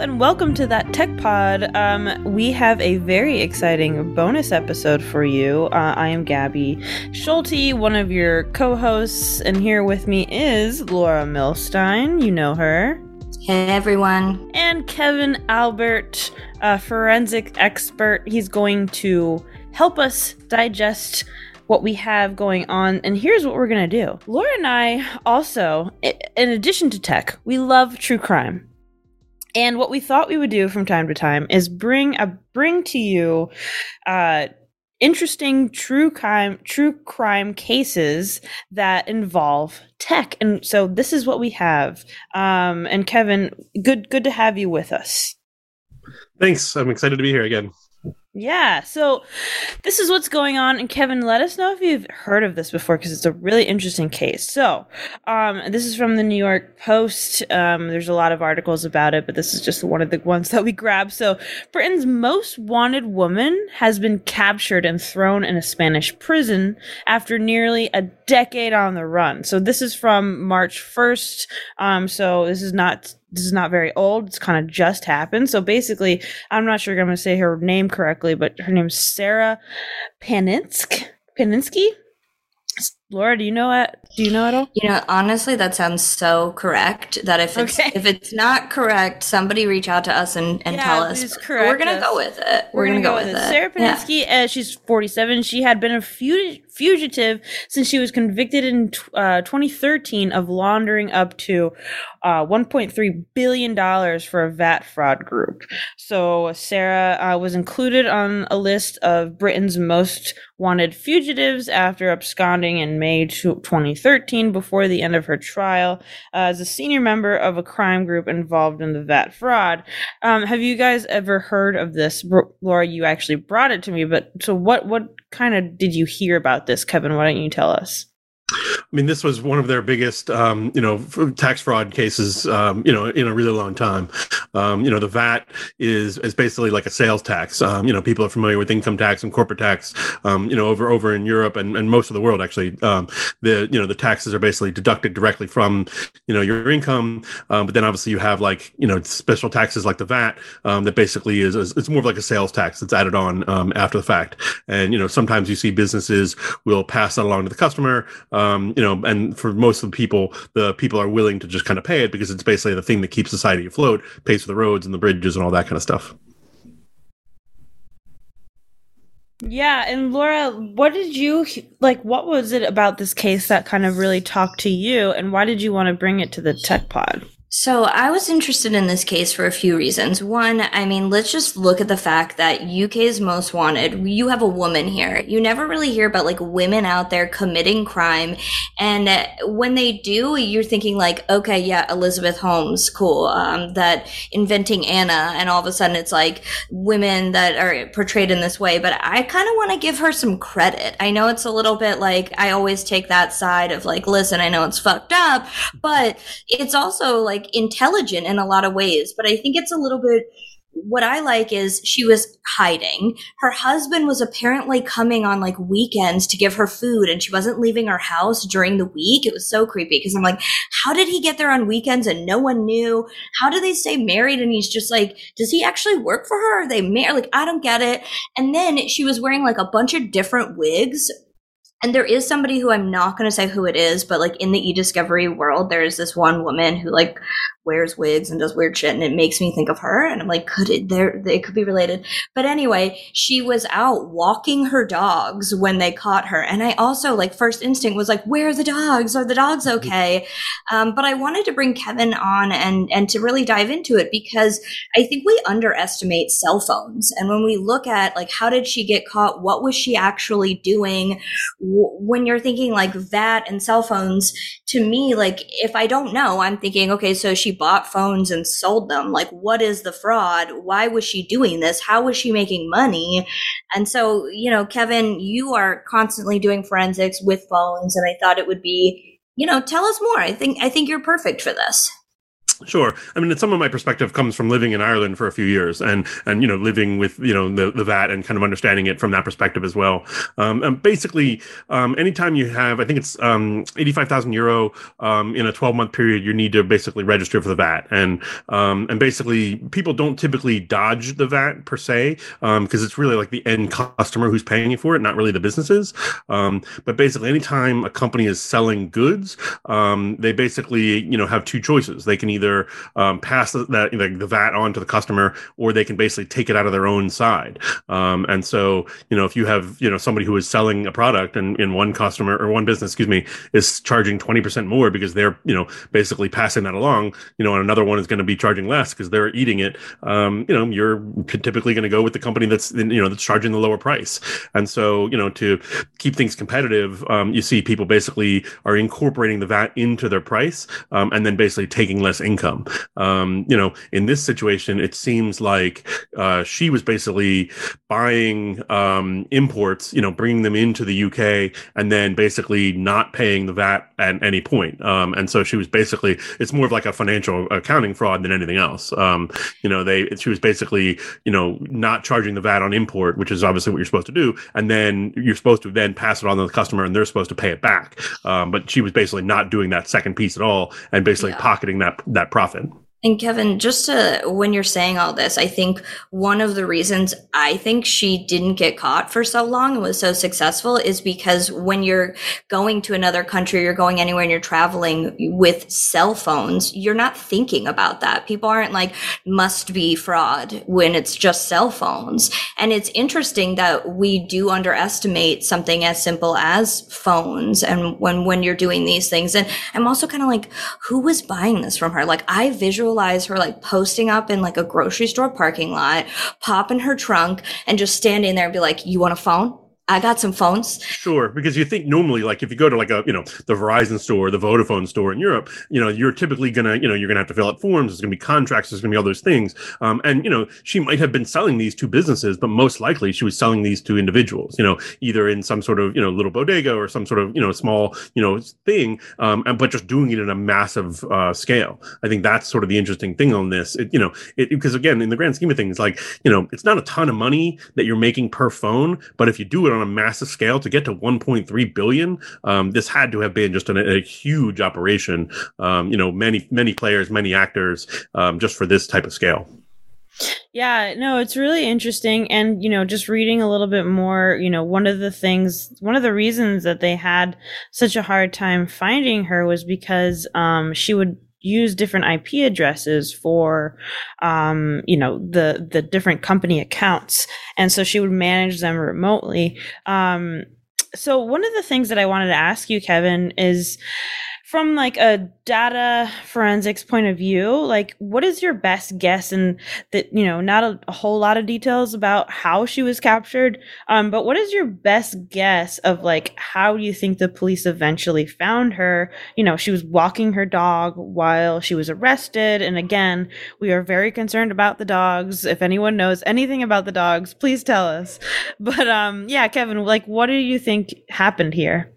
and welcome to that Tech Pod. Um, we have a very exciting bonus episode for you. Uh, I am Gabby Schulte, one of your co hosts, and here with me is Laura Milstein. You know her. Hey, everyone. And Kevin Albert, a forensic expert. He's going to help us digest what we have going on. And here's what we're going to do Laura and I also, in addition to tech, we love true crime. And what we thought we would do from time to time is bring a bring to you uh, interesting true crime true crime cases that involve tech. And so this is what we have. Um, and Kevin, good good to have you with us. Thanks. I'm excited to be here again. Yeah, so this is what's going on. And Kevin, let us know if you've heard of this before because it's a really interesting case. So, um, this is from the New York Post. Um, there's a lot of articles about it, but this is just one of the ones that we grabbed. So, Britain's most wanted woman has been captured and thrown in a Spanish prison after nearly a decade on the run. So, this is from March 1st. Um, so, this is not this is not very old. It's kind of just happened. So basically, I'm not sure I'm going to say her name correctly, but her name's Sarah Paninsk. Paninsky? Laura, do you know it? Do you know it all? You know, honestly, that sounds so correct. That if it's okay. if it's not correct, somebody reach out to us and, and yeah, tell us. We're gonna us. go with it. We're, We're gonna, gonna, go, with it. it. Sarah Paninsky, yeah. uh, she's 47. She had been a fugitive since she was convicted in uh, 2013 of laundering up to uh, 1.3 billion dollars for a VAT fraud group. So Sarah uh, was included on a list of Britain's most wanted fugitives after absconding in May 2013 before the end of her trial uh, as a senior member of a crime group involved in the VAT fraud. Um, have you guys ever heard of this? Laura, you actually brought it to me, but so what, what kind of did you hear about this, Kevin? Why don't you tell us? I mean, this was one of their biggest, um, you know, tax fraud cases, um, you know, in a really long time. Um, you know, the VAT is is basically like a sales tax. Um, you know, people are familiar with income tax and corporate tax. Um, you know, over over in Europe and, and most of the world, actually, um, the you know the taxes are basically deducted directly from you know your income. but then obviously you have like you know special taxes like the VAT that basically is, is, it's more of like a sales tax that's added on after the fact. And you know, sometimes you see businesses will pass that along to the customer. Um, you know, and for most of the people, the people are willing to just kind of pay it because it's basically the thing that keeps society afloat, pays for the roads and the bridges and all that kind of stuff. Yeah, and Laura, what did you like? What was it about this case that kind of really talked to you, and why did you want to bring it to the Tech Pod? So I was interested in this case for a few reasons. One, I mean, let's just look at the fact that UK's most wanted, you have a woman here. You never really hear about like women out there committing crime. And when they do, you're thinking like, okay, yeah, Elizabeth Holmes, cool. Um, that inventing Anna. And all of a sudden it's like women that are portrayed in this way. But I kind of want to give her some credit. I know it's a little bit like, I always take that side of like, listen, I know it's fucked up, but it's also like, like intelligent in a lot of ways, but I think it's a little bit what I like is she was hiding. Her husband was apparently coming on like weekends to give her food and she wasn't leaving her house during the week. It was so creepy because I'm like, how did he get there on weekends and no one knew? How do they stay married? And he's just like, does he actually work for her? Are they married? Like, I don't get it. And then she was wearing like a bunch of different wigs and there is somebody who I'm not going to say who it is, but like in the e-discovery world, there is this one woman who like wears wigs and does weird shit and it makes me think of her and i'm like could it there it could be related. But anyway she was out walking her dogs when they caught her and i also like first instinct was like where are the dogs? Are the dogs mm-hmm. okay? Um, but i wanted to bring kevin on and and to really dive into it because i think we underestimate cell phones. And when we look at like how did she get caught? What was she actually doing when you're thinking like that and cell phones to me like if i don't know i'm thinking okay so she bought phones and sold them. Like, what is the fraud? Why was she doing this? How was she making money? And so, you know, Kevin, you are constantly doing forensics with phones, and I thought it would be, you know, tell us more. I think I think you're perfect for this. Sure. I mean, some of my perspective comes from living in Ireland for a few years and, and, you know, living with, you know, the, the VAT and kind of understanding it from that perspective as well. Um, and basically, um, anytime you have, I think it's, um, 85,000 euro, um, in a 12 month period, you need to basically register for the VAT. And, um, and basically people don't typically dodge the VAT per se, um, cause it's really like the end customer who's paying you for it, not really the businesses. Um, but basically anytime a company is selling goods, um, they basically, you know, have two choices. They can either either um, pass that the VAT on to the customer, or they can basically take it out of their own side. Um, and so, you know, if you have you know somebody who is selling a product and in one customer or one business, excuse me, is charging twenty percent more because they're you know basically passing that along, you know, and another one is going to be charging less because they're eating it. Um, you know, you're typically going to go with the company that's you know that's charging the lower price. And so, you know, to keep things competitive, um, you see people basically are incorporating the VAT into their price um, and then basically taking less income income. Um, you know, in this situation, it seems like uh, she was basically buying um, imports, you know, bringing them into the UK, and then basically not paying the VAT at any point. Um, and so she was basically, it's more of like a financial accounting fraud than anything else. Um, you know, they she was basically, you know, not charging the VAT on import, which is obviously what you're supposed to do, and then you're supposed to then pass it on to the customer, and they're supposed to pay it back. Um, but she was basically not doing that second piece at all, and basically yeah. pocketing that that profit. And Kevin, just to when you're saying all this, I think one of the reasons I think she didn't get caught for so long and was so successful is because when you're going to another country, you're going anywhere and you're traveling with cell phones, you're not thinking about that. People aren't like must be fraud when it's just cell phones. And it's interesting that we do underestimate something as simple as phones and when when you're doing these things. And I'm also kind of like, who was buying this from her? Like I visually visualize her like posting up in like a grocery store parking lot, popping her trunk and just standing there and be like, you want a phone? I got some phones. Sure, because you think normally, like if you go to like a you know the Verizon store, the Vodafone store in Europe, you know you're typically gonna you know you're gonna have to fill out forms. There's gonna be contracts. There's gonna be all those things. Um, and you know she might have been selling these to businesses, but most likely she was selling these to individuals. You know, either in some sort of you know little bodega or some sort of you know small you know thing, um, and but just doing it in a massive uh, scale. I think that's sort of the interesting thing on this. It, you know, because again, in the grand scheme of things, like you know, it's not a ton of money that you're making per phone, but if you do it on on a massive scale to get to 1.3 billion. Um, this had to have been just an, a huge operation. Um, you know, many many players, many actors, um, just for this type of scale. Yeah, no, it's really interesting. And, you know, just reading a little bit more, you know, one of the things, one of the reasons that they had such a hard time finding her was because um, she would use different IP addresses for, um, you know, the the different company accounts, and so she would manage them remotely. Um, so one of the things that I wanted to ask you, Kevin, is from like a data forensics point of view like what is your best guess and that you know not a, a, whole lot of details about how she was captured um but what is your best guess of like how you think the police eventually found her? You know she was walking her dog while she was arrested and again we are very concerned about the dogs. If anyone knows anything about the dogs please tell us. But um yeah kevin like what do you think happened here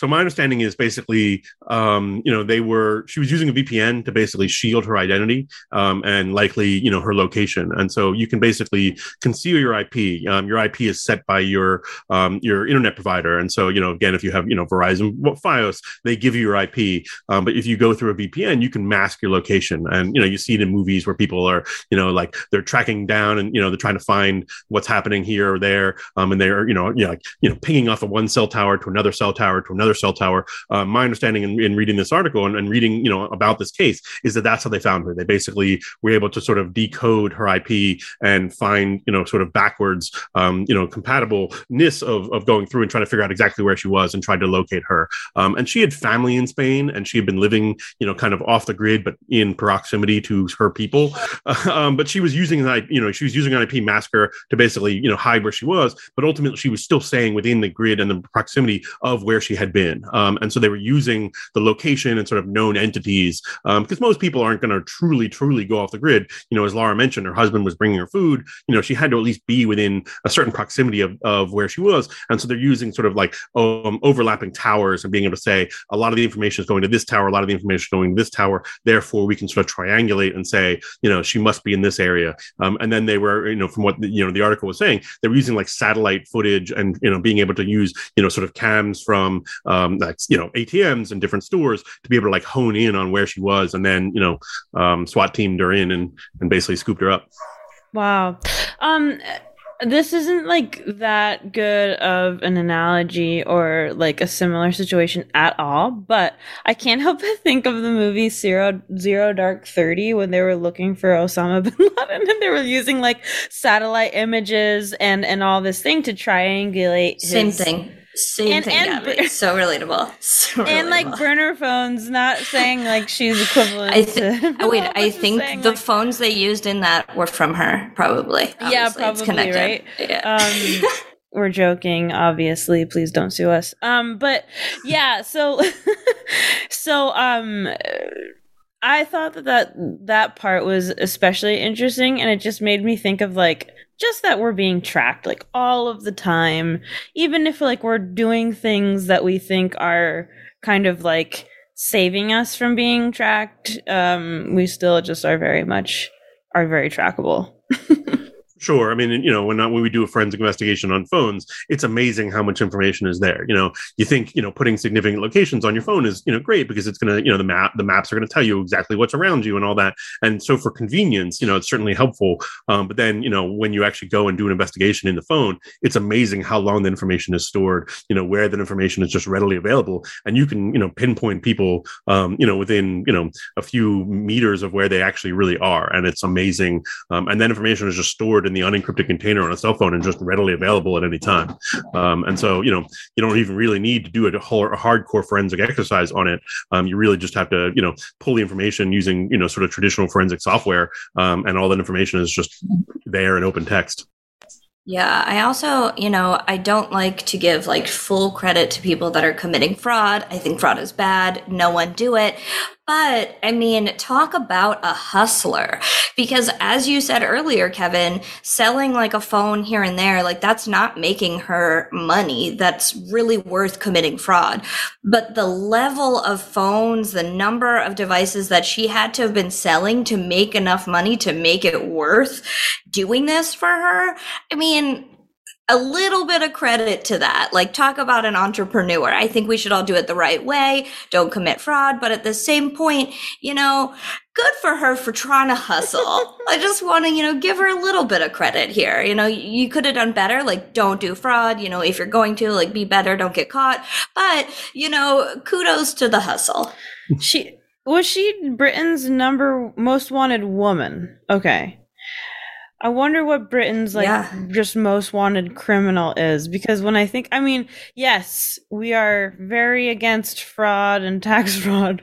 so my understanding is basically, um, you know, they were she was using a VPN to basically shield her identity um, and likely, you know, her location. And so you can basically conceal your IP. Um, your IP is set by your um, your internet provider. And so, you know, again, if you have, you know, Verizon, what FiOS, they give you your IP. Um, but if you go through a VPN, you can mask your location. And you know, you see it in movies where people are, you know, like they're tracking down and you know they're trying to find what's happening here or there, um, and they're, you know, you know, like, you know, pinging off of one cell tower to another cell tower to another another cell tower. Uh, my understanding in, in, reading this article and, and, reading, you know, about this case is that that's how they found her. They basically were able to sort of decode her IP and find, you know, sort of backwards, um, you know, compatibleness of, of going through and trying to figure out exactly where she was and tried to locate her. Um, and she had family in Spain and she had been living, you know, kind of off the grid, but in proximity to her people. um, but she was using that, you know, she was using an IP masker to basically, you know, hide where she was, but ultimately she was still staying within the grid and the proximity of where she had been. Um, and so they were using the location and sort of known entities because um, most people aren't going to truly, truly go off the grid. You know, as Laura mentioned, her husband was bringing her food. You know, she had to at least be within a certain proximity of, of where she was. And so they're using sort of like um, overlapping towers and being able to say a lot of the information is going to this tower, a lot of the information is going to this tower. Therefore, we can sort of triangulate and say, you know, she must be in this area. Um, and then they were, you know, from what you know the article was saying, they were using like satellite footage and you know being able to use you know sort of cams from um, like you know ATMs and different stores to be able to like hone in on where she was, and then you know um, SWAT teamed her in and and basically scooped her up. Wow. Um, this isn't like that good of an analogy or like a similar situation at all, but I can't help but think of the movie Zero Zero Dark Thirty when they were looking for Osama bin Laden and they were using like satellite images and and all this thing to triangulate. Same his, thing same and, thing, and. So relatable. So and relatable. like burner phones, not saying like she's equivalent. I th- to, wait, I think saying, the like, phones they used in that were from her, probably. Obviously. Yeah, probably right. Yeah. Um, we're joking, obviously. Please don't sue us. Um, but yeah, so so um. I thought that, that that part was especially interesting, and it just made me think of like just that we're being tracked like all of the time. Even if like we're doing things that we think are kind of like saving us from being tracked um we still just are very much are very trackable Sure. I mean, you know, when when we do a forensic investigation on phones, it's amazing how much information is there. You know, you think you know putting significant locations on your phone is you know great because it's going to you know the map the maps are going to tell you exactly what's around you and all that. And so for convenience, you know, it's certainly helpful. Um, but then you know when you actually go and do an investigation in the phone, it's amazing how long the information is stored. You know where that information is just readily available, and you can you know pinpoint people um, you know within you know a few meters of where they actually really are, and it's amazing. Um, and that information is just stored in the unencrypted container on a cell phone and just readily available at any time. Um, and so, you know, you don't even really need to do a, whole, a hardcore forensic exercise on it. Um, you really just have to, you know, pull the information using, you know, sort of traditional forensic software. Um, and all that information is just there in open text. Yeah, I also, you know, I don't like to give like full credit to people that are committing fraud. I think fraud is bad. No one do it. But I mean, talk about a hustler. Because as you said earlier, Kevin, selling like a phone here and there, like that's not making her money. That's really worth committing fraud. But the level of phones, the number of devices that she had to have been selling to make enough money to make it worth doing this for her. I mean, a little bit of credit to that. Like, talk about an entrepreneur. I think we should all do it the right way. Don't commit fraud. But at the same point, you know, good for her for trying to hustle. I just want to, you know, give her a little bit of credit here. You know, you could have done better. Like, don't do fraud. You know, if you're going to, like, be better, don't get caught. But, you know, kudos to the hustle. She was she Britain's number most wanted woman. Okay. I wonder what Britain's like yeah. just most wanted criminal is because when I think I mean, yes, we are very against fraud and tax fraud.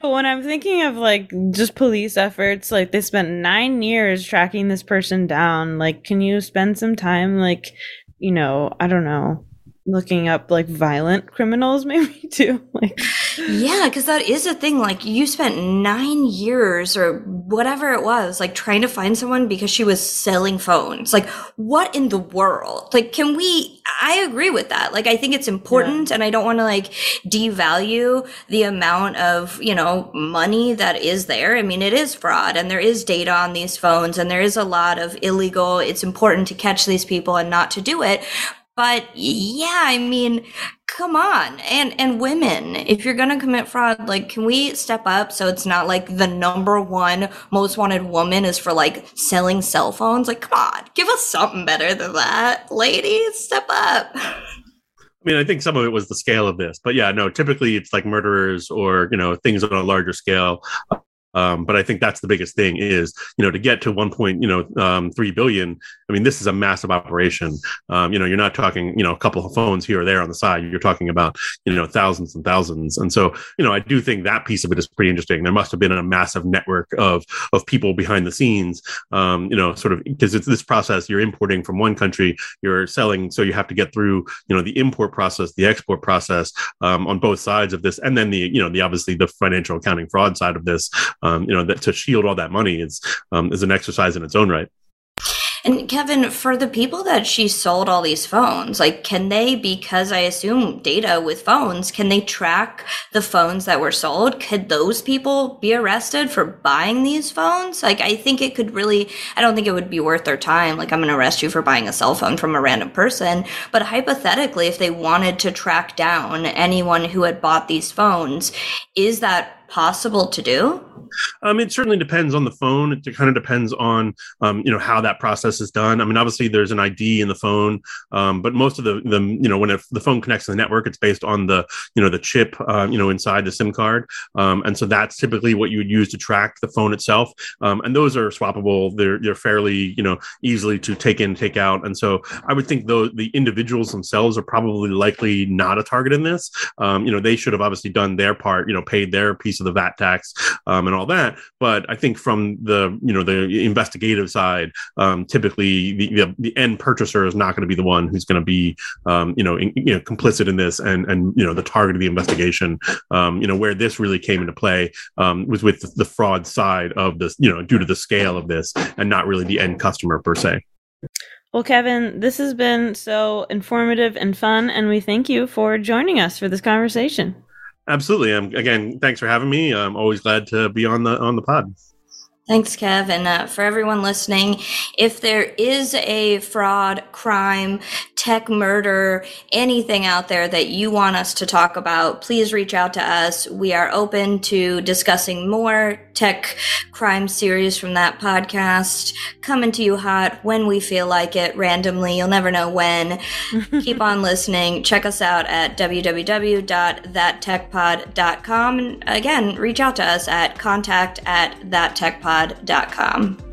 But when I'm thinking of like just police efforts, like they spent 9 years tracking this person down, like can you spend some time like, you know, I don't know, looking up like violent criminals maybe too like yeah because that is a thing like you spent nine years or whatever it was like trying to find someone because she was selling phones. Like what in the world? Like can we i agree with that. Like i think it's important yeah. and i don't want to like devalue the amount of you know money that is there. I mean it is fraud and there is data on these phones and there is a lot of illegal it's important to catch these people and not to do it but yeah, I mean, come on. And and women, if you're gonna commit fraud, like can we step up so it's not like the number one most wanted woman is for like selling cell phones? Like, come on, give us something better than that. Ladies, step up. I mean, I think some of it was the scale of this, but yeah, no. Typically, it's like murderers or you know things on a larger scale Um, but I think that's the biggest thing is, you know, to get to one point, you know, um, three billion. I mean, this is a massive operation. Um, you know, you're not talking, you know, a couple of phones here or there on the side. You're talking about, you know, thousands and thousands. And so, you know, I do think that piece of it is pretty interesting. There must have been a massive network of of people behind the scenes. Um, you know, sort of because it's this process. You're importing from one country, you're selling, so you have to get through, you know, the import process, the export process um, on both sides of this, and then the, you know, the obviously the financial accounting fraud side of this um, you know, that to shield all that money is um, is an exercise in its own right. And Kevin, for the people that she sold all these phones, like, can they, because I assume data with phones, can they track the phones that were sold? Could those people be arrested for buying these phones? Like, I think it could really, I don't think it would be worth their time. Like, I'm going to arrest you for buying a cell phone from a random person. But hypothetically, if they wanted to track down anyone who had bought these phones, is that possible to do? Um, it certainly depends on the phone. It kind of depends on um, you know how that process is done. I mean, obviously there's an ID in the phone, um, but most of the the you know when the phone connects to the network, it's based on the you know the chip uh, you know inside the SIM card, um, and so that's typically what you would use to track the phone itself. Um, and those are swappable. They're they're fairly you know easily to take in take out, and so I would think though the individuals themselves are probably likely not a target in this. Um, you know, they should have obviously done their part. You know, paid their piece of the VAT tax um, and all that. But I think from the you know the investigative side, um, typically the, the, the end purchaser is not going to be the one who's going to be um, you know in, you know complicit in this and and you know the target of the investigation. Um, you know where this really came into play um, was with the fraud side of this. You know due to the scale of this and not really the end customer per se. Well, Kevin, this has been so informative and fun, and we thank you for joining us for this conversation. Absolutely. Um, again, thanks for having me. I'm always glad to be on the on the pod. Thanks, Kev. And uh, for everyone listening, if there is a fraud, crime, tech murder, anything out there that you want us to talk about, please reach out to us. We are open to discussing more tech crime series from that podcast, coming to you hot when we feel like it, randomly. You'll never know when. Keep on listening. Check us out at www.thattechpod.com. And again, reach out to us at contact at thattechpod.com com.